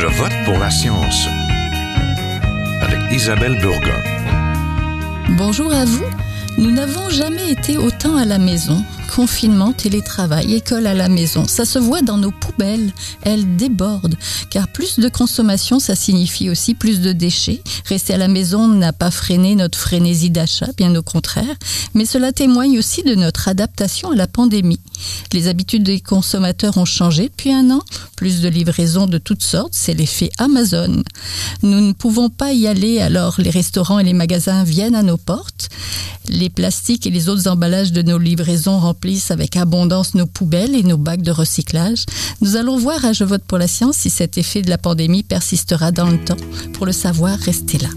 Je vote pour la science avec Isabelle Burgon. Bonjour à vous. Nous n'avons jamais été autant à la maison. Confinement, télétravail, école à la maison, ça se voit dans nos poubelles. Elles débordent, car plus de consommation, ça signifie aussi plus de déchets. Rester à la maison n'a pas freiné notre frénésie d'achat, bien au contraire, mais cela témoigne aussi de notre adaptation à la pandémie. Les habitudes des consommateurs ont changé depuis un an, plus de livraisons de toutes sortes, c'est l'effet Amazon. Nous ne pouvons pas y aller, alors les restaurants et les magasins viennent à nos portes. Les plastiques et les autres emballages de nos livraisons remplissent avec abondance nos poubelles et nos bacs de recyclage. Nous allons voir à Je vote pour la science si cet effet de la pandémie persistera dans le temps. Pour le savoir, restez là.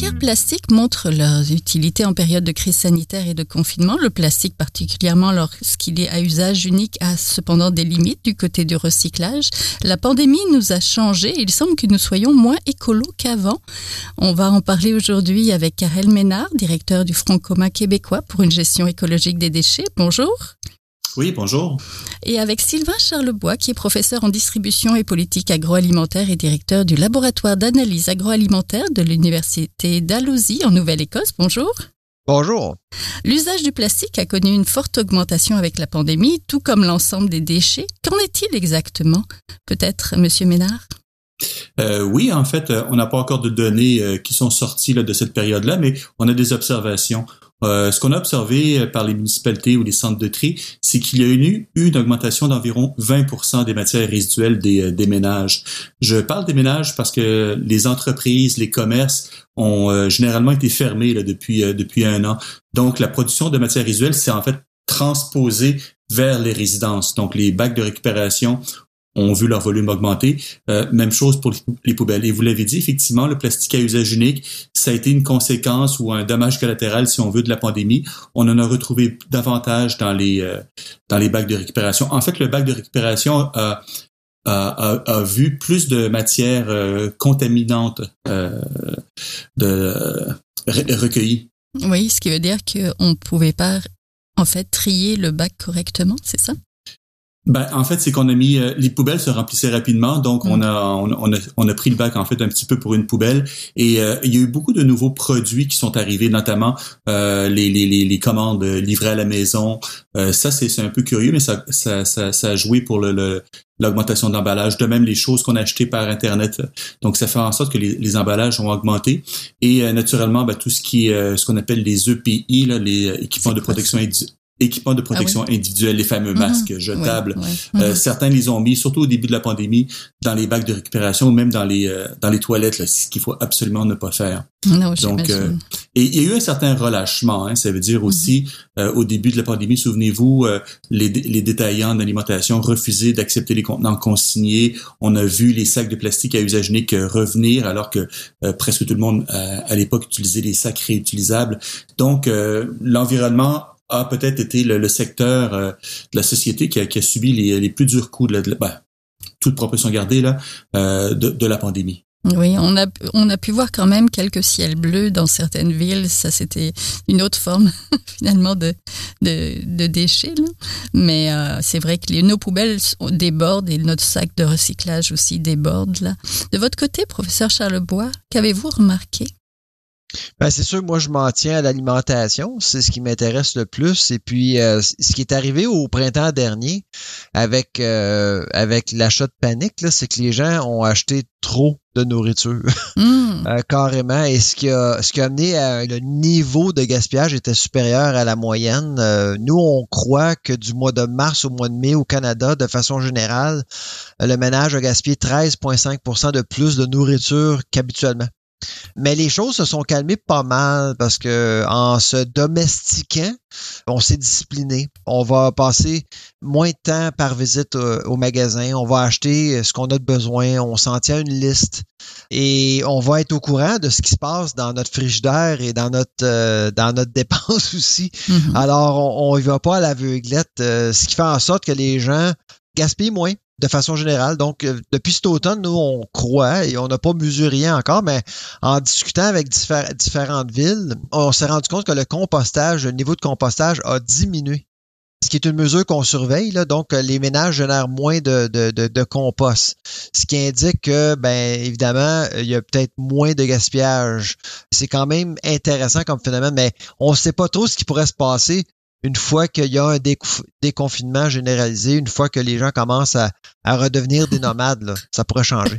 Matières plastiques montrent leur utilité en période de crise sanitaire et de confinement. Le plastique, particulièrement lorsqu'il est à usage unique, a cependant des limites du côté du recyclage. La pandémie nous a changé. Il semble que nous soyons moins écolos qu'avant. On va en parler aujourd'hui avec Karel Ménard, directeur du Front commun québécois pour une gestion écologique des déchets. Bonjour. Oui, bonjour. Et avec Sylvain Charlebois, qui est professeur en distribution et politique agroalimentaire et directeur du laboratoire d'analyse agroalimentaire de l'Université Dalhousie en Nouvelle-Écosse. Bonjour. Bonjour. L'usage du plastique a connu une forte augmentation avec la pandémie, tout comme l'ensemble des déchets. Qu'en est-il exactement? Peut-être, Monsieur Ménard? Euh, oui, en fait, on n'a pas encore de données euh, qui sont sorties là, de cette période-là, mais on a des observations. Euh, ce qu'on a observé par les municipalités ou les centres de tri, c'est qu'il y a eu une augmentation d'environ 20% des matières résiduelles des, des, ménages. Je parle des ménages parce que les entreprises, les commerces ont généralement été fermés là, depuis, depuis un an. Donc, la production de matières résiduelles, c'est en fait transposé vers les résidences. Donc, les bacs de récupération ont vu leur volume augmenter. Euh, même chose pour les poubelles. Et vous l'avez dit, effectivement, le plastique à usage unique, ça a été une conséquence ou un dommage collatéral, si on veut, de la pandémie. On en a retrouvé davantage dans les euh, dans les bacs de récupération. En fait, le bac de récupération a, a, a, vu plus de matières euh, contaminantes recueillies. Oui, ce qui veut dire qu'on ne pouvait pas en fait trier le bac correctement, c'est ça? Ben, en fait, c'est qu'on a mis euh, les poubelles se remplissaient rapidement, donc on, a, on, a, on a pris le bac en fait un petit peu pour une poubelle. Et euh, il y a eu beaucoup de nouveaux produits qui sont arrivés, notamment euh, les, les, les, commandes livrées à la maison. ça, c'est un peu curieux, mais ça, ça, ça, ça a joué pour le, l'augmentation d'emballage. De même, les choses qu'on a achetées par Internet. Donc, ça fait en sorte que les, les emballages ont augmenté. Et naturellement, ben, tout ce qui est ce qu'on appelle les EPI, là, les équipements de protection équipements de protection ah individuelle, les fameux mhm. masques jetables. Euh, mhm. certains les ont mis, surtout au début de la pandémie, dans les bacs de récupération ou même dans les euh, dans les toilettes, là, ce qu'il faut absolument ne pas faire. Non, Donc, euh, et il y a eu un certain relâchement. Hein, ça veut dire aussi, mhm. au début de la pandémie, souvenez-vous, les, les détaillants d'alimentation refusaient d'accepter les contenants consignés. On a vu les sacs de plastique à usage unique revenir, alors que presque tout le monde à l'époque utilisait les sacs réutilisables. Donc, l'environnement a peut-être été le, secteur euh, de la société qui a, subi les, plus durs coups de la, ben, toute proportion gardée là, euh, de, la pandémie. Oui, on a, on a pu voir quand même quelques ciels bleus dans certaines villes. Ça, c'était une autre forme finalement de, de, déchets. Là. Mais euh, c'est vrai que nos poubelles débordent et notre sac de recyclage aussi déborde. Là. De votre côté, professeur Charlebois, qu'avez-vous remarqué? Ben, c'est sûr, moi, je m'en tiens à l'alimentation. C'est ce qui m'intéresse le plus. Et puis, euh, ce qui est arrivé au printemps dernier avec euh, avec l'achat de panique, c'est que les gens ont acheté trop de nourriture, mmh. euh, carrément. Et ce qui a ce qui a amené à le niveau de gaspillage était supérieur à la moyenne. nous, on croit que du mois de mars au mois de mai au Canada, de façon générale, le ménage a gaspillé 13,5% de plus de nourriture qu'habituellement. Mais les choses se sont calmées pas mal parce que en se domestiquant, on s'est discipliné. On va passer moins de temps par visite au, magasin. On va acheter ce qu'on a de besoin. On s'en tient une liste et on va être au courant de ce qui se passe dans notre frigidaire et dans notre euh, dans notre dépense aussi. Mhm. Alors on ne va pas à l'aveuglette, euh, ce qui fait en sorte que les gens gaspillent moins de façon générale. Donc, euh, depuis cet automne, nous, on croit et on n'a pas mesuré encore, mais en discutant avec différentes villes, on s'est rendu compte que le compostage, le niveau de compostage a diminué. Ce qui est une mesure qu'on surveille, donc les ménages génèrent moins de, compost. Ce qui indique que, ben, évidemment, il y a peut-être moins de gaspillage. C'est quand même intéressant comme phénomène, mais on ne sait pas trop ce qui pourrait se passer une fois qu'il y a un déconfinement généralisé, une fois que les gens commencent à, redevenir des nomades, ça pourrait changer.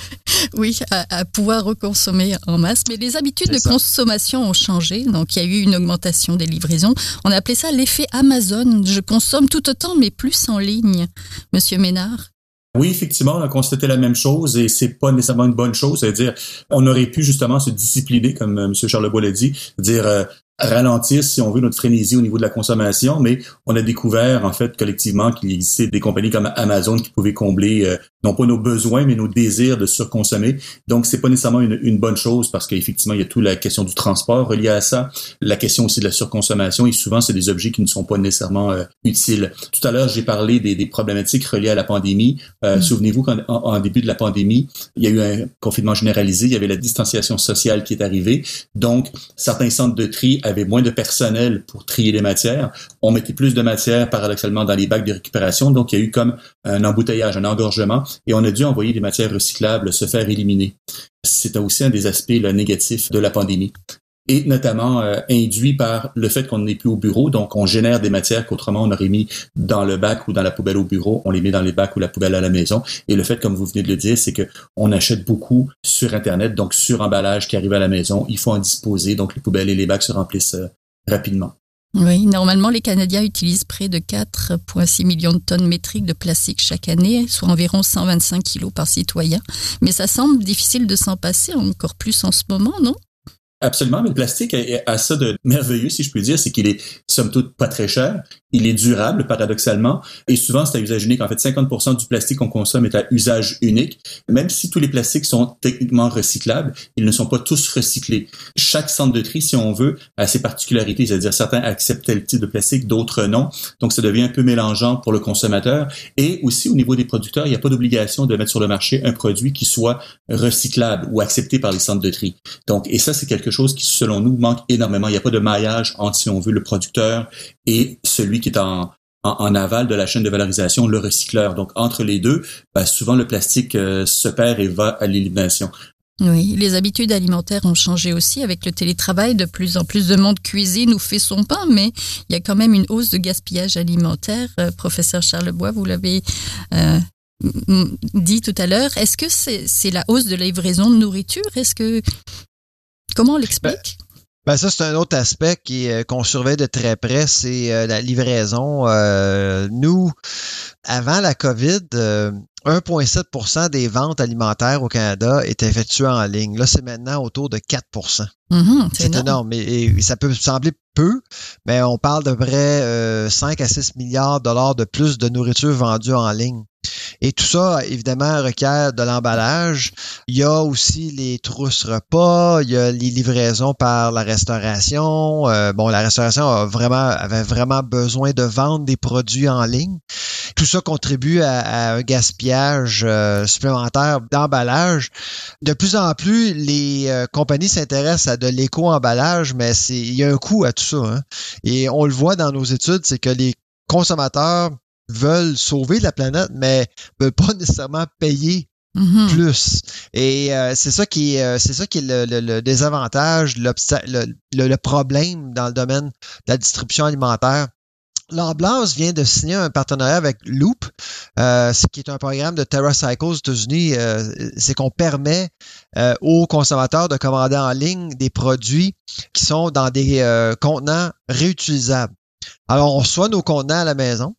oui, à, pouvoir reconsommer en masse. Mais les habitudes de consommation ont changé. Donc, il y a eu une augmentation des livraisons. On a appelé ça l'effet Amazon. Je consomme tout autant, mais plus en ligne. Monsieur Ménard? Oui, effectivement, on a constaté la même chose et c'est pas nécessairement une bonne chose. C'est-à-dire, on aurait pu justement se discipliner, comme euh, M. Charlebois l'a dit, dire euh, ralentir, si on veut, notre frénésie au niveau de la consommation, mais on a découvert, en fait, collectivement, qu'il existait des compagnies comme Amazon qui pouvaient combler, euh, non pas nos besoins, mais nos désirs de surconsommer. Donc, c'est pas nécessairement une, une bonne chose parce qu'effectivement, il y a toute la question du transport reliée à ça, la question aussi de la surconsommation, et souvent, c'est des objets qui ne sont pas nécessairement euh, utiles. Tout à l'heure, j'ai parlé des, des, problématiques reliées à la pandémie. Euh, mm. Souvenez-vous qu'en en, début de la pandémie, il y a eu un confinement généralisé, il y avait la distanciation sociale qui est arrivée. Donc, certains centres de tri avait moins de personnel pour trier les matières. On mettait plus de matière paradoxalement dans les bacs de récupération, donc il y a eu comme un embouteillage, un engorgement, et on a dû envoyer des matières recyclables se faire éliminer. C'est aussi un des aspects négatifs de la pandémie et notamment euh, induit par le fait qu'on n'est plus au bureau, donc on génère des matières qu'autrement on aurait mis dans le bac ou dans la poubelle au bureau, on les met dans les bacs ou la poubelle à la maison. Et le fait, comme vous venez de le dire, c'est que on achète beaucoup sur Internet, donc sur emballage qui arrive à la maison, il faut en disposer, donc les poubelles et les bacs se remplissent euh, rapidement. Oui, normalement, les Canadiens utilisent près de 4,6 millions de tonnes métriques de plastique chaque année, soit environ 125 kilos par citoyen. Mais ça semble difficile de s'en passer, encore plus en ce moment, non? Absolument, mais le plastique a, ça de merveilleux, si je puis dire, c'est qu'il est somme toute pas très cher, il est durable paradoxalement, et souvent c'est à usage unique. En fait, 50% du plastique qu'on consomme est à usage unique. Même si tous les plastiques sont techniquement recyclables, ils ne sont pas tous recyclés. Chaque centre de tri, si on veut, a ses particularités, c'est-à-dire certains acceptent tel type de plastique, d'autres non. Donc ça devient un peu mélangeant pour le consommateur. Et aussi au niveau des producteurs, il n'y a pas d'obligation de mettre sur le marché un produit qui soit recyclable ou accepté par les centres de tri. Donc, et ça c'est quelque chose qui, selon nous, manque énormément. Il n'y a pas de maillage entre, si on veut, le producteur et celui qui est en, en, aval de la chaîne de valorisation, le recycleur. Donc, entre les deux, ben, souvent le plastique euh, se perd et va à l'élimination. Oui, les habitudes alimentaires ont changé aussi avec le télétravail. De plus en plus de monde cuisine ou fait son pain, mais il y a quand même une hausse de gaspillage alimentaire. Euh, professeur Charlebois, vous l'avez euh, dit tout à l'heure. Est-ce que c'est la hausse de la livraison de nourriture? Est-ce que Comment on l'explique? Ben, ben ça, c'est un autre aspect qui euh, qu'on surveille de très près, c'est euh, la livraison. Euh, nous, avant la COVID, 1,7% des ventes alimentaires au Canada étaient effectuées en ligne. Là, c'est maintenant autour de 4 mm-hmm, C'est énorme. Et, ça peut sembler peu, mais on parle de près 5 à 6 milliards de dollars de plus de nourriture vendue en ligne. Et tout ça, évidemment, requiert de l'emballage. Il y a aussi les trousses repas, il y a les livraisons par la restauration. Euh, bon, la restauration a vraiment, avait vraiment besoin de vendre des produits en ligne. Tout ça contribue à, un gaspillage euh, supplémentaire d'emballage. De plus en plus, les euh, compagnies s'intéressent à de l'éco-emballage, mais il y a un coût à tout ça. Hein. Et on le voit dans nos études, c'est que les consommateurs veulent sauver la planète, mais veulent pas nécessairement payer mm-hmm. plus. Et euh, c'est ça qui est, euh, c'est ça qui est le, le, désavantage, le, le, problème dans le domaine de la distribution alimentaire. L'Amblaise vient de signer un partenariat avec Loop, euh, qui est un programme de TerraCycle aux États-Unis. Euh, c'est qu'on permet aux consommateurs de commander en ligne des produits qui sont dans des contenants réutilisables. Alors, on reçoit nos contenants à la maison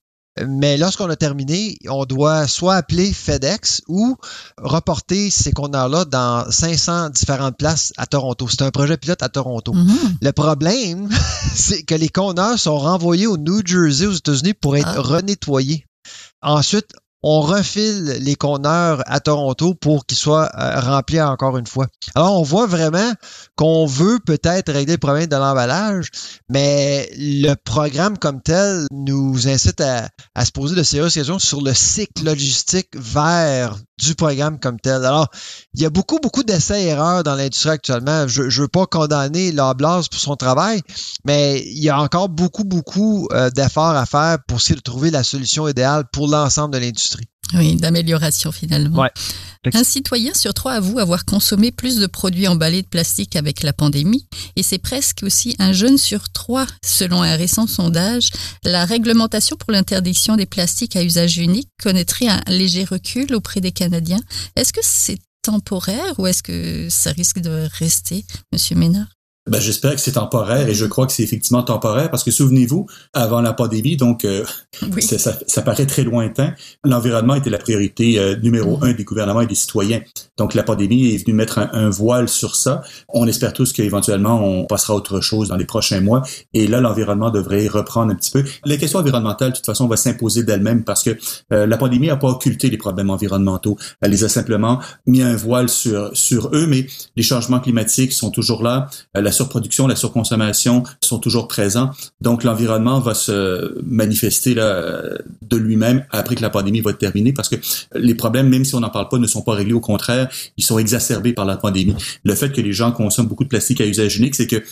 Mais lorsqu'on a terminé, on doit soit appeler FedEx ou reporter ces conteneurs-là dans 500 différentes places à Toronto. C'est un projet pilote à Toronto. Mhm. Le problème, c'est que les conteneurs sont renvoyés au New Jersey, aux États-Unis, pour être Ah. renettoyés. Ensuite, on refile les conteneurs à Toronto pour qu'ils soient euh, remplis encore une fois. Alors, on voit vraiment qu'on veut peut-être régler le problème de l'emballage, mais le programme comme tel nous incite à, à se poser de sérieuses questions sur le cycle logistique vers du programme comme tel. Alors, il y a beaucoup, beaucoup d'essais-erreurs dans l'industrie actuellement. Je ne veux pas condamner Lablas pour son travail, mais il y a encore beaucoup, beaucoup euh, d'efforts à faire pour essayer de trouver la solution idéale pour l'ensemble de l'industrie. Oui, d'amélioration finalement. Ouais. Un citoyen sur trois avoue avoir consommé plus de produits emballés de plastique avec la pandémie et c'est presque aussi un jeune sur trois selon un récent sondage. La réglementation pour l'interdiction des plastiques à usage unique connaîtrait un léger recul auprès des Canadiens. Est-ce que c'est temporaire ou est-ce que ça risque de rester, Monsieur Ménard? Ben, j'espère que c'est temporaire et je crois que c'est effectivement temporaire parce que souvenez-vous, avant la pandémie, donc euh, Oui. ça, ça, ça paraît très lointain, l'environnement était la priorité euh, numéro un des gouvernements et des citoyens. Donc la pandémie est venue mettre un, un voile sur ça. On espère tous qu'éventuellement on passera à autre chose dans les prochains mois et là l'environnement devrait reprendre un petit peu. La question environnementale, de toute façon, va s'imposer d'elle-même parce que euh, la pandémie n'a pas occulté les problèmes environnementaux. Elle les a simplement mis un voile sur sur eux, mais les changements climatiques sont toujours là. Euh, la surproduction, la surconsommation sont toujours présents. Donc, l'environnement va se manifester de lui-même après que la pandémie va être terminée parce que les problèmes, même si on n'en parle pas, ne sont pas réglés. Au contraire, ils sont exacerbés par la pandémie. Le fait que les gens consomment beaucoup de plastique à usage unique, c'est que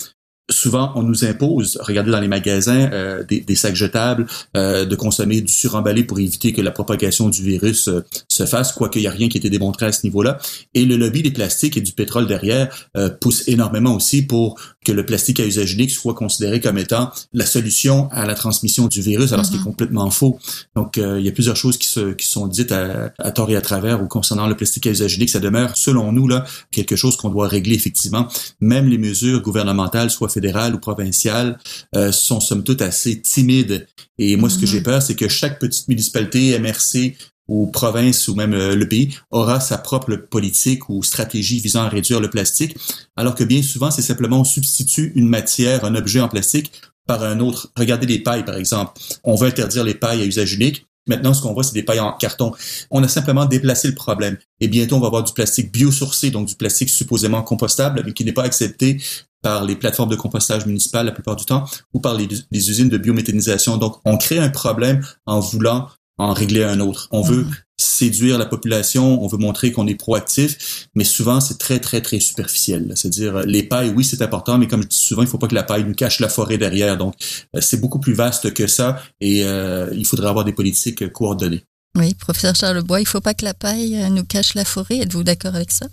souvent on nous impose, regardez dans les magasins, euh, des, des, sacs jetables, euh, de consommer du suremballé pour éviter que la propagation du virus euh, se fasse, quoique il n'y a rien qui ait été démontré à ce niveau-là. Et le lobby des plastiques et du pétrole derrière euh, pousse énormément aussi pour que le plastique à usage unique soit considéré comme étant la solution à la transmission du virus, alors mm -hmm. ce qui est complètement faux. Donc euh, il y a plusieurs choses qui, se, qui sont dites à, à tort et à travers ou concernant le plastique à usage unique. Ça demeure, selon nous, là, quelque chose qu'on doit régler effectivement. Même les mesures gouvernementales, soit fédérales ou provinciales, euh, sont somme toute assez timides. Et moi, mm -hmm. ce que j'ai peur, c'est que chaque petite municipalité, MRC ou province ou même euh, le pays aura sa propre politique ou stratégie visant à réduire le plastique, alors que bien souvent, c'est simplement on substitue une matière, un objet en plastique par un autre. Regardez les pailles, par exemple. On veut interdire les pailles à usage unique. Maintenant, ce qu'on voit, c'est des pailles en carton. On a simplement déplacé le problème. Et bientôt, on va avoir du plastique biosourcé, donc du plastique supposément compostable, mais qui n'est pas accepté par les plateformes de compostage municipales la plupart du temps ou par les, les usines de biométhanisation. Donc, on crée un problème en voulant en régler un autre. On veut mmh. séduire la population, on veut montrer qu'on est proactif, mais souvent c'est très très très superficiel. C'est-à-dire les pailles, oui c'est important, mais comme je dis souvent, il faut pas que la paille nous cache la forêt derrière. Donc euh, c'est beaucoup plus vaste que ça et euh, il faudrait avoir des politiques coordonnées. Oui, professeur Charlebois, il faut pas que la paille euh, nous cache la forêt. Êtes-vous d'accord avec ça?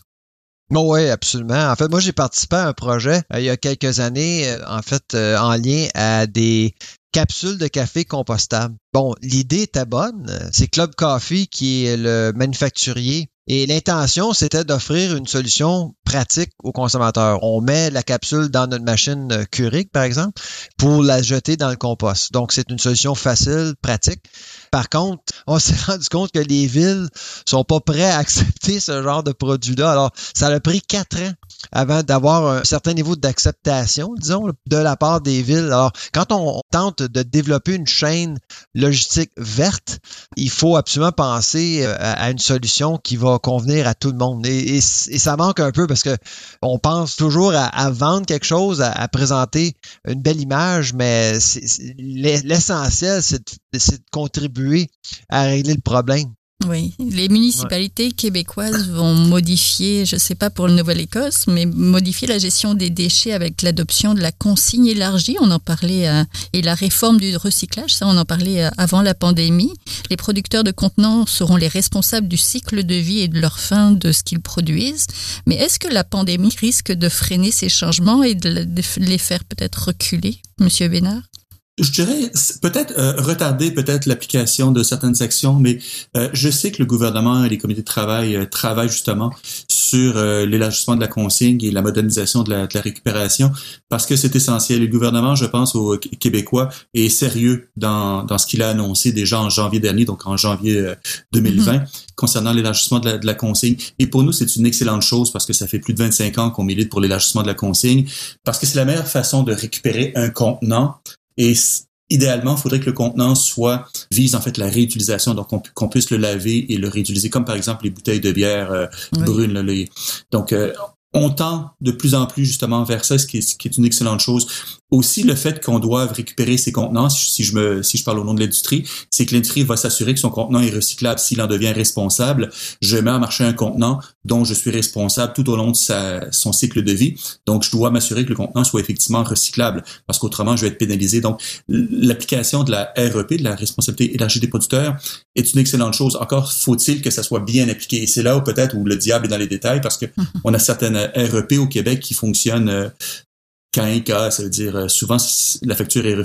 Oh oui, absolument. En fait, moi, j'ai participé à un projet euh, il y a quelques années, euh, en fait, euh, en lien à des capsules de café compostables. Bon, l'idée était bonne. C'est Club Coffee qui est le manufacturier. Et l'intention, c'était d'offrir une solution pratique aux consommateurs. On met la capsule dans notre machine Keurig, par exemple, pour la jeter dans le compost. Donc, c'est une solution facile, pratique. Par contre, on s'est rendu compte que les villes sont pas prêtes à accepter ce genre de produit-là. Alors, ça a pris quatre ans avant d'avoir un certain niveau d'acceptation, disons, de la part des villes. Alors, quand on tente de développer une chaîne logistique verte, il faut absolument penser à une solution qui va convenir à tout le monde. Et, ça manque un peu parce que on pense toujours à, vendre quelque chose, à, présenter une belle image, mais l'essentiel, c'est de contribuer à régler le problème. Oui, les municipalités ouais. québécoises vont modifier, je ne sais pas pour le Nouvelle-Écosse, mais modifier la gestion des déchets avec l'adoption de la consigne élargie. On en parlait euh, et la réforme du recyclage, ça on en parlait euh, avant la pandémie. Les producteurs de contenants seront les responsables du cycle de vie et de leur fin de ce qu'ils produisent. Mais est-ce que la pandémie risque de freiner ces changements et de les faire peut-être reculer, Monsieur Bénard? Je dirais peut-être euh, retarder peut-être l'application de certaines actions, mais euh, je sais que le gouvernement et les comités de travail euh, travaillent justement sur l'élargissement de la consigne et la modernisation de la, de la récupération parce que c'est essentiel. Le gouvernement, je pense, aux Québécois, est sérieux dans, dans ce qu'il a annoncé déjà en janvier dernier, donc en janvier 2020, mm-hmm. concernant l'élargissement de la, de la consigne. Et pour nous, c'est une excellente chose parce que ça fait plus de 25 ans qu'on milite pour l'élargissement de la consigne, parce que c'est la meilleure façon de récupérer un contenant et idéalement, il faudrait que le contenant soit vise en fait la réutilisation, donc qu'on puisse le laver et le réutiliser, comme par exemple les bouteilles de bière euh, brunes. Là, donc, euh, on tend de plus en plus justement vers ça, ce qui est, ce qui est une excellente chose. Aussi, le fait qu'on doive récupérer ses contenants, si je me, si je parle au nom de l'industrie, c'est que l'industrie va s'assurer que son contenant est recyclable s'il en devient responsable. Je mets à marcher un contenant dont je suis responsable tout au long de sa, son cycle de vie. Donc, je dois m'assurer que le contenant soit effectivement recyclable parce qu'autrement, je vais être pénalisé. Donc, l'application de la REP, de la responsabilité élargie des producteurs, est une excellente chose. Encore faut-il que ça soit bien appliqué. Et c'est là où peut-être où le diable est dans les détails parce que on a certaines REP au Québec qui fonctionnent euh, quand cas, ça veut dire euh, souvent la facture est,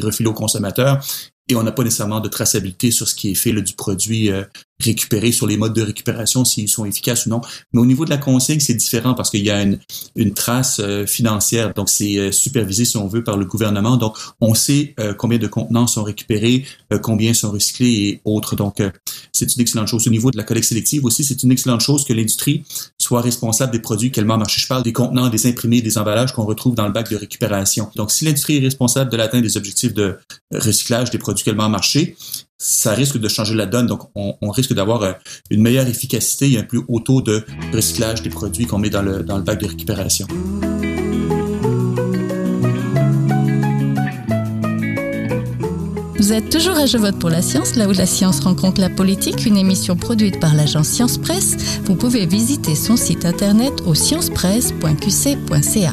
refilée au consommateur et on n'a pas nécessairement de traçabilité sur ce qui est fait du produit euh, récupérer sur les modes de récupération s'ils sont efficaces ou non. Mais au niveau de la consigne, c'est différent parce qu'il y a une, trace euh, financière. Donc, c'est euh, supervisé, si on veut, par le gouvernement. Donc, on sait euh, combien de contenants sont récupérés, combien sont recyclés et autres. Donc, c'est une excellente chose. Au niveau de la collecte sélective aussi, c'est une excellente chose que l'industrie soit responsable des produits qu'elle met en marché. Je parle des contenants, des imprimés, des emballages qu'on retrouve dans le bac de récupération. Donc, si l'industrie est responsable de l'atteinte des objectifs de recyclage des produits qu'elle met en marché, ça risque de changer la donne. Donc, on, risque d'avoir euh, une meilleure efficacité et un plus haut taux de recyclage des produits qu'on met dans le, dans le bac de récupération. Vous êtes toujours à Je vote pour la science, là où la science rencontre la politique, une émission produite par l'agence Science Presse. Vous pouvez visiter son site internet au sciencepresse.qc.ca.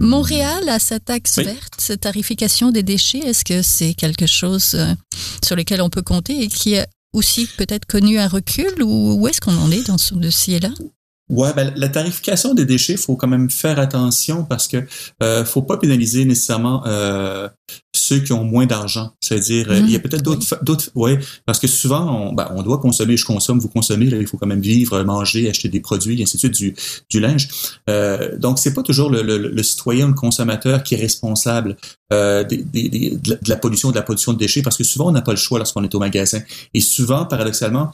Montréal a sa taxe verte, cette tarification des déchets. Est-ce que c'est quelque chose euh, sur lequel on peut compter et qui a aussi peut-être connu un recul ou où est-ce qu'on en est dans ce dossier-là? Ouais, ben, la tarification des déchets, faut quand même faire attention parce que euh, faut pas pénaliser nécessairement euh, ceux qui ont moins d'argent. C'est-à-dire, euh, il y a mmh. peut-être d'autres, d'autres, ouais, parce que souvent, on, ben, on doit consommer, je consomme, vous consommez, là, il faut quand même vivre, manger, acheter des produits, et ainsi de suite, du, du linge. Euh, donc, c'est pas toujours le, le, le, citoyen, le consommateur qui est responsable euh, des, des, de la pollution, de la pollution de déchets, parce que souvent, on n'a pas le choix lorsqu'on est au magasin. Et souvent, paradoxalement,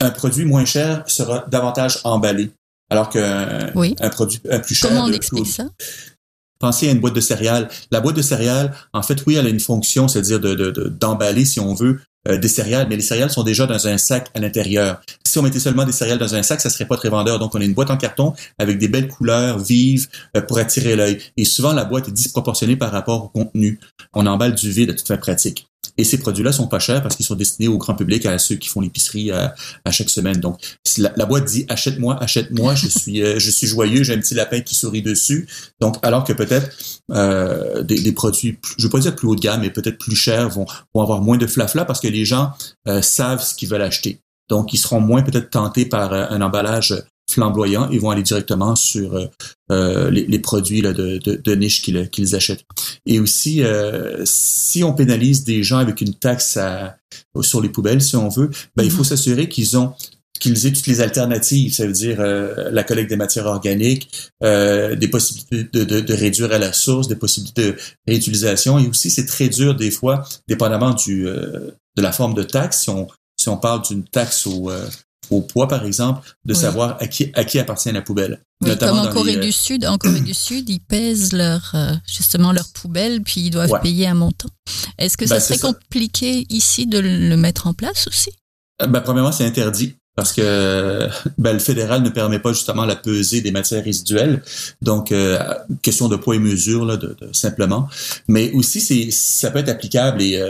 un produit moins cher sera davantage emballé, alors qu'un un produit un plus cher. Comment on explique ça? Pensez à une boîte de céréales. La boîte de céréales, en fait, oui, elle a une fonction, c'est-à-dire de, d'emballer, si on veut, euh, des céréales, mais les céréales sont déjà dans un sac à l'intérieur. Si on mettait seulement des céréales dans un sac, ça serait pas très vendeur. Donc, on a une boîte en carton avec des belles couleurs vives euh, pour attirer l'œil. Et souvent, la boîte est disproportionnée par rapport au contenu. On emballe du vide à toute fin pratique. Et ces produits-là sont pas chers parce qu'ils sont destinés au grand public, à ceux qui font l'épicerie à, à, chaque semaine. Donc, la, boîte dit achète-moi, achète-moi, je suis, euh, je suis joyeux, j'ai un petit lapin qui sourit dessus. Donc, alors que peut-être euh, des, des, produits, je veux pas dire plus haut de gamme, mais peut-être plus chers vont, vont avoir moins de flafla parce que les gens euh, savent ce qu'ils veulent acheter. Donc, ils seront moins peut-être tentés par euh, un emballage flamboyants, ils vont aller directement sur euh, euh, les, les, produits là, de, de, de niche qu'ils, achètent. Et aussi, euh, si on pénalise des gens avec une taxe à, sur les poubelles, si on veut, ben, il faut mm-hmm. s'assurer qu'ils ont qu'ils aient toutes les alternatives, ça veut dire la collecte des matières organiques, des possibilités de, de, de, réduire à la source, des possibilités de réutilisation. Et aussi, c'est très dur des fois, dépendamment du, de la forme de taxe, si on, si on parle d'une taxe au, au poids, par exemple, de savoir à qui, à qui appartient la poubelle. comme en Corée du Sud, en Corée du Sud, ils pèsent leur euh, justement leur poubelle, puis ils doivent payer un montant. Est-ce que ça ben, serait compliqué ici de le mettre en place aussi? Euh, ben, premièrement, c'est interdit parce que ben, le fédéral ne permet pas justement la pesée des matières résiduelles. Donc, euh, question de poids et mesure, là, de, simplement. Mais aussi, c'est ça peut être applicable et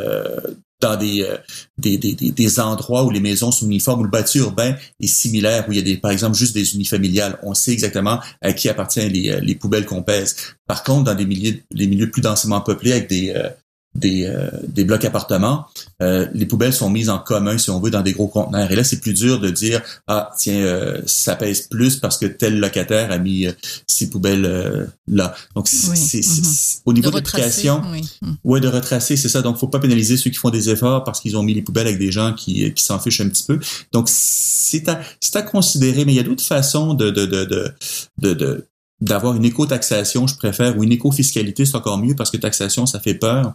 dans euh, des, des, des, des, endroits où les maisons sont uniformes, où le bâti urbain est similaire, où il y a des, par exemple juste des unifamiliales. On sait exactement à qui appartiennent les, euh, les poubelles qu'on pèse. Par contre, dans des milieux, les milieux plus densément peuplés avec des, euh, des, euh, des blocs appartements, euh, les poubelles sont mises en commun, si on veut, dans des gros conteneurs. Et là, c'est plus dur de dire ah tiens, euh, ça pèse plus parce que tel locataire a mis ses poubelles là. Donc c'est mm-hmm. Au niveau de, l'application, oui. Mm. ouais, de retracer, c'est ça. Donc faut pas pénaliser ceux qui font des efforts parce qu'ils ont mis les poubelles avec des gens qui, qui s'en fichent un petit peu. Donc c'est à c'est à considérer, mais il y a d'autres façons de de de de, de d'avoir une éco-taxation, je préfère, ou une éco-fiscalité, c'est encore mieux parce que taxation, ça fait peur.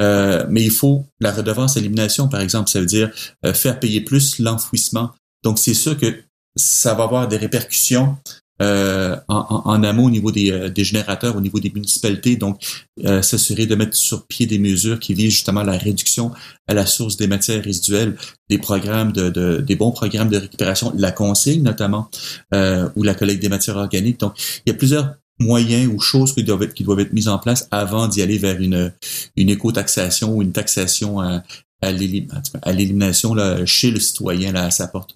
Euh, mais il faut la redevance élimination, par exemple, ça veut dire euh, faire payer plus l'enfouissement. Donc, c'est sûr que ça va avoir des répercussions euh, en, en, amont au niveau des, euh, des, générateurs, au niveau des municipalités. Donc, euh, s'assurer de mettre sur pied des mesures qui visent justement la réduction à la source des matières résiduelles, des programmes de, de des bons programmes de récupération, la consigne notamment, euh, ou la collecte des matières organiques. Donc, il y a plusieurs moyens ou choses qui doivent être, qui doivent être mises en place avant d'y aller vers une, une éco-taxation ou une taxation à, à l'élimination chez le citoyen là, à sa porte.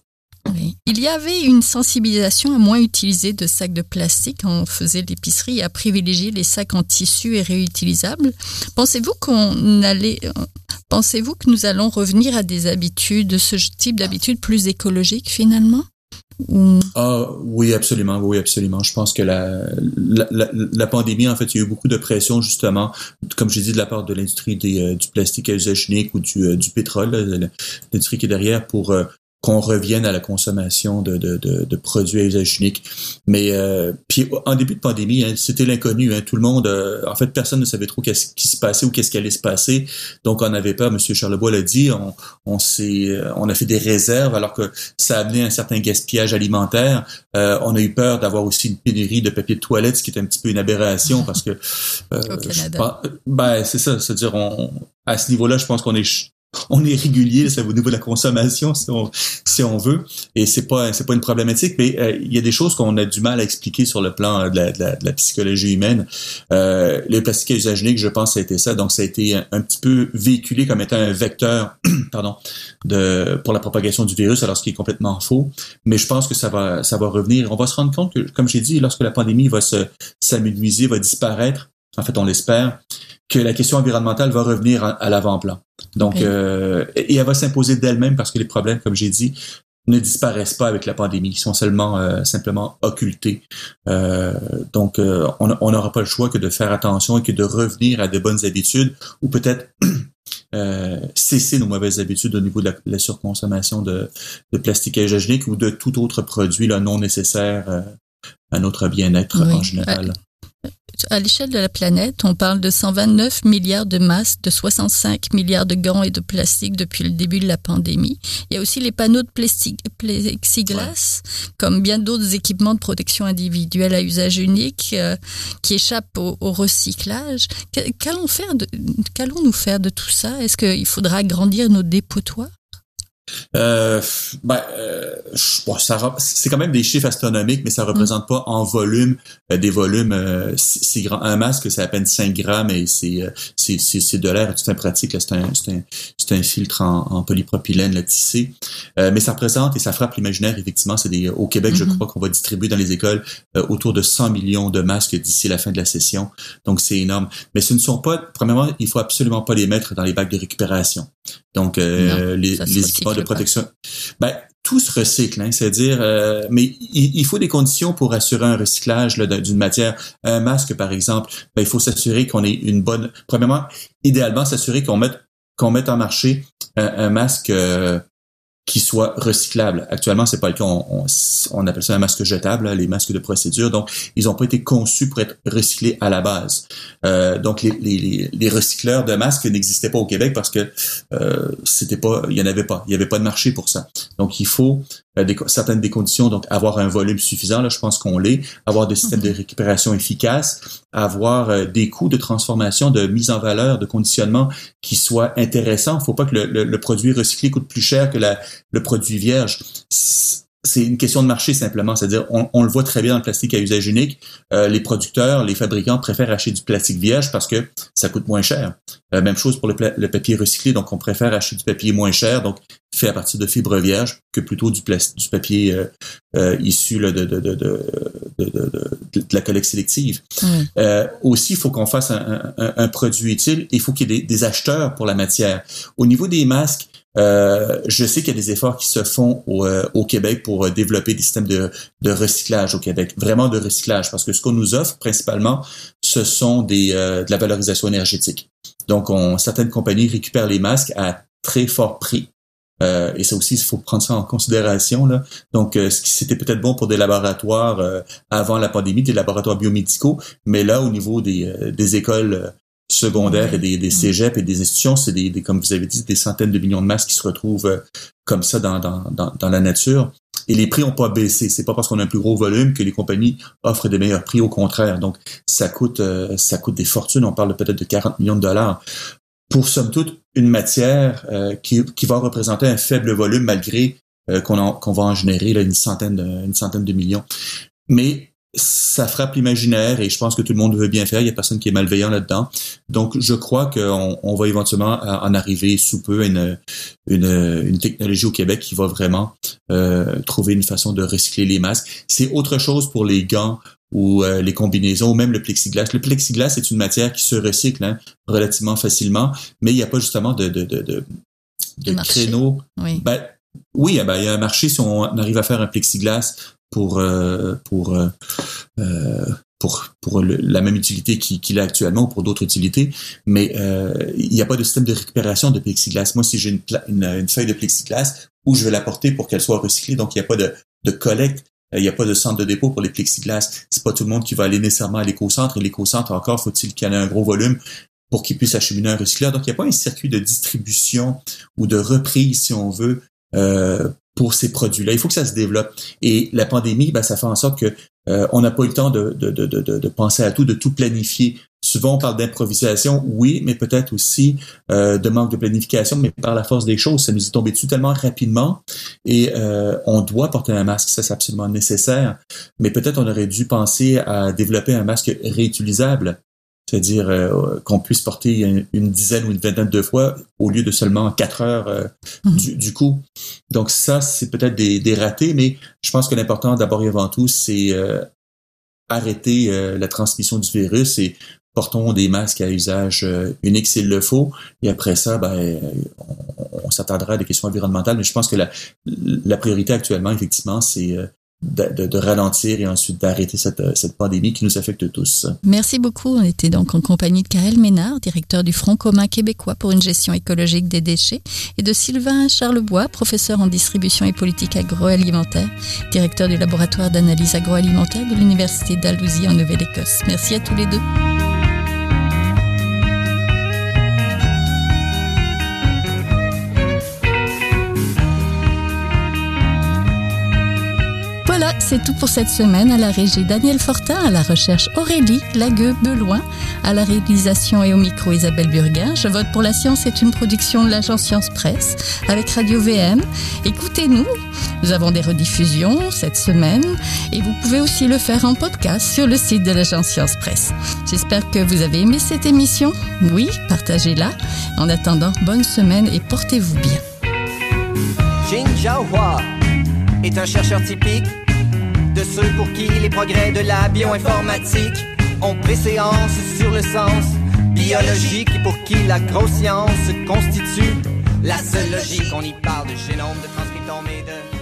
Il y avait une sensibilisation à moins utiliser de sacs de plastique on faisait l'épicerie à privilégier les sacs en tissu et réutilisables. Pensez-vous qu'on allait, pensez-vous que nous allons revenir à des habitudes, ce type d'habitudes plus écologiques finalement? Ah oui, absolument, oui, absolument. Je pense que la, pandémie, en fait, il y a eu beaucoup de pression justement, comme j'ai dit, de la part de l'industrie euh, du plastique à usage unique ou du, euh, pétrole, l'industrie qui est derrière pour euh, qu'on revienne à la consommation de, de, de, de, produits à usage unique. Mais euh, puis en début de pandémie, hein, c'était l'inconnu. Hein, tout le monde, euh, en fait, personne ne savait trop qu'est-ce qui se passait ou qu'est-ce qui allait se passer. Donc on n'avait pas. Monsieur Charlebois l'a dit. On, on s'est, euh, on a fait des réserves alors que ça a amené un certain gaspillage alimentaire. Euh, on a eu peur d'avoir aussi une pénurie de papier de toilette, ce qui est un petit peu une aberration parce que. Euh, ben c'est ça. C'est-à-dire on à ce niveau-là, je pense qu'on est on est régulier c'est au niveau de la consommation si on, si on veut et c'est pas c'est pas une problématique mais euh, il y a des choses qu'on a du mal à expliquer sur le plan euh, de la, de la, psychologie humaine. Euh, le plastique à usage unique je pense ça a été ça donc ça a été un, petit peu véhiculé comme étant un vecteur pardon de pour la propagation du virus alors ce qui est complètement faux mais je pense que ça va ça va revenir. On va se rendre compte que comme j'ai dit lorsque la pandémie va se s'amenuiser va disparaître en fait on l'espère que la question environnementale va revenir à, l'avant-plan. Donc, euh, et elle va s'imposer d'elle-même parce que les problèmes, comme j'ai dit, ne disparaissent pas avec la pandémie, ils sont seulement euh, simplement occultés. Euh, donc, on n'aura pas le choix que de faire attention et que de revenir à de bonnes habitudes ou peut-être cesser nos mauvaises habitudes au niveau de la, surconsommation de, de, plastique hygiénique ou de tout autre produit là, non nécessaire à notre bien-être en général à l'échelle de la planète, on parle de 129 milliards de masques, de 65 milliards de gants et de plastique depuis le début de la pandémie. Il y a aussi les panneaux de plexiglas, comme bien d'autres équipements de protection individuelle à usage unique euh, qui échappent au, recyclage. Qu'allons-nous faire de tout ça? Est-ce qu'il faudra agrandir nos dépotoirs? Euh, ben, euh, bon, ça, c'est quand même des chiffres astronomiques, mais ça représente pas en volume euh, des volumes euh, si, grand. Un masque, c'est à peine 5 grammes et c'est c'est, c'est, de l'air tout un pratique. C'est un, c'est un, un filtre en, en polypropylène là, tissé. mais ça représente et ça frappe l'imaginaire, effectivement. C'est des, au Québec, je mm-hmm. crois qu'on va distribuer dans les écoles autour de 100 millions de masques d'ici la fin de la session. Donc, c'est énorme. Mais ce ne sont pas, premièrement, il faut absolument pas les mettre dans les bacs de récupération. Donc, les, les équipements de protection. Ben, tout se recycle, hein, c'est-à-dire, euh, mais il, faut des conditions pour assurer un recyclage d'une matière. Un masque, par exemple, ben, il faut s'assurer qu'on ait une bonne. Premièrement, idéalement, s'assurer qu'on mette qu'on mette en marché un, masque euh, qui soit recyclable. Actuellement, c'est pas le cas. On, on, appelle ça un masque jetable, les masques de procédure. Donc, ils n'ont pas été conçus pour être recyclés à la base. Euh, donc, les, les, les, recycleurs de masques n'existaient pas au Québec parce que euh, c'était pas, il y en avait pas, il y avait pas de marché pour ça. Donc, il faut des, certaines des conditions, donc avoir un volume suffisant, là, je pense qu'on l'est, avoir des systèmes de mhm. récupération efficaces, avoir euh, des coûts de transformation, de mise en valeur, de conditionnement qui soient intéressants. Il faut pas que le, le, produit recyclé coûte plus cher que la, le produit vierge. C'est une question de marché simplement, c'est-à-dire on, on, le voit très bien dans le plastique à usage unique. Euh, les producteurs, les fabricants préfèrent acheter du plastique vierge parce que ça coûte moins cher. Euh, même chose pour le, le, papier recyclé, donc on préfère acheter du papier moins cher, donc fait à partir de fibres vierges, que plutôt du, du papier euh, issu là, de, de, de, de, la collecte sélective. Euh, aussi, il faut qu'on fasse un, un, un, produit utile. Il faut qu'il y ait des, des acheteurs pour la matière. Au niveau des masques, euh, je sais qu'il y a des efforts qui se font au, euh, au Québec pour euh, développer des systèmes de, de, recyclage au Québec, vraiment de recyclage, parce que ce qu'on nous offre principalement, ce sont des, de la valorisation énergétique. Donc, on, certaines compagnies récupèrent les masques à très fort prix. et ça aussi, il faut prendre ça en considération. Là. Donc, ce qui c'était peut-être bon pour des laboratoires avant la pandémie, des laboratoires biomédicaux, mais là, au niveau des, des écoles secondaires et des, des cégeps et des institutions, c'est des, comme vous avez dit, des centaines de millions de masques qui se retrouvent euh, comme ça dans, dans, dans, la nature. Et les prix n'ont pas baissé. C'est pas parce qu'on a un plus gros volume que les compagnies offrent des meilleurs prix. Au contraire. Donc, ça coûte, euh, ça coûte des fortunes. On parle peut-être de 40 millions de dollars pour somme toute une matière euh, qui, qui va représenter un faible volume malgré qu'on qu'on va en générer là, une centaine de, une centaine de millions. Mais ça frappe l'imaginaire et je pense que tout le monde veut bien faire. Il y a personne qui est malveillant là-dedans. Donc, je crois qu'on on va éventuellement en arriver sous peu à une, une, une technologie au Québec qui va vraiment euh, trouver une façon de recycler les masques. C'est autre chose pour les gants ou euh, les combinaisons ou même le plexiglas. Le plexiglas est une matière qui se recycle hein, relativement facilement, mais il n'y a pas justement de, de, de, de, de créneaux. Oui. Ben, oui, ben, il y a un marché si on arrive à faire un plexiglas pour euh, pour euh, euh, pour pour la même utilité qu'il a actuellement ou pour d'autres utilités, mais il n'y a pas de système de récupération de plexiglas. Moi, si j'ai une, une, feuille de plexiglas, où je vais la porter pour qu'elle soit recyclée, donc il n'y a pas de, de collecte il n'y a pas de centre de dépôt pour les plexiglas. C'est pas tout le monde qui va aller nécessairement à l'éco-centre. Et l'éco-centre, encore, faut-il qu'il ait un gros volume pour qu'il puisse acheminer un recycleur. Donc, il n'y a pas un circuit de distribution ou de reprise, si on veut, euh, pour ces produits-là. Il faut que ça se développe. Et la pandémie, ben, ça fait en sorte que euh, on n'a pas eu le temps de, de, de, de, penser à tout, de tout planifier. Souvent, on parle d'improvisation, oui, mais peut-être aussi euh, de manque de planification, mais par la force des choses, ça nous est tombé dessus tellement rapidement et euh, on doit porter un masque, ça c'est absolument nécessaire. Mais peut-être on aurait dû penser à développer un masque réutilisable c'est-à-dire euh, qu'on puisse porter une, dizaine ou une vingtaine de fois au lieu de seulement quatre heures euh, mhm. du, coup. Donc ça, c'est peut-être des, des, ratés, mais je pense que l'important d'abord et avant tout, c'est euh, arrêter la transmission du virus et portons des masques à usage unique s'il le faut. Et après ça, ben, on, s'attendra à des questions environnementales. Mais je pense que la, la priorité actuellement, effectivement, c'est de, ralentir et ensuite d'arrêter cette, euh, cette pandémie qui nous affecte tous. Merci beaucoup. On était donc en compagnie de Karel Ménard, directeur du Front commun québécois pour une gestion écologique des déchets, et de Sylvain Charlebois, professeur en distribution et politique agroalimentaire, directeur du laboratoire d'analyse agroalimentaire de l'Université d'Alousie en Nouvelle-Écosse. Merci à tous les deux. C'est tout pour cette semaine. À la régie Daniel Fortin, à la recherche Aurélie Lagueux-Beloin, à la réalisation et au micro Isabelle Burguin. Je vote pour la science est une production de l'agence Science Presse avec Radio VM. Écoutez-nous. Nous avons des rediffusions cette semaine et vous pouvez aussi le faire en podcast sur le site de l'agence Science Presse. J'espère que vous avez aimé cette émission. Oui, partagez-la. En attendant, bonne semaine et portez-vous bien. Est un chercheur typique de ceux pour qui les progrès de la bioinformatique ont préséance sur le sens biologique et pour qui la grosse science constitue la seule logique. On y parle de génome, de transcriptome et de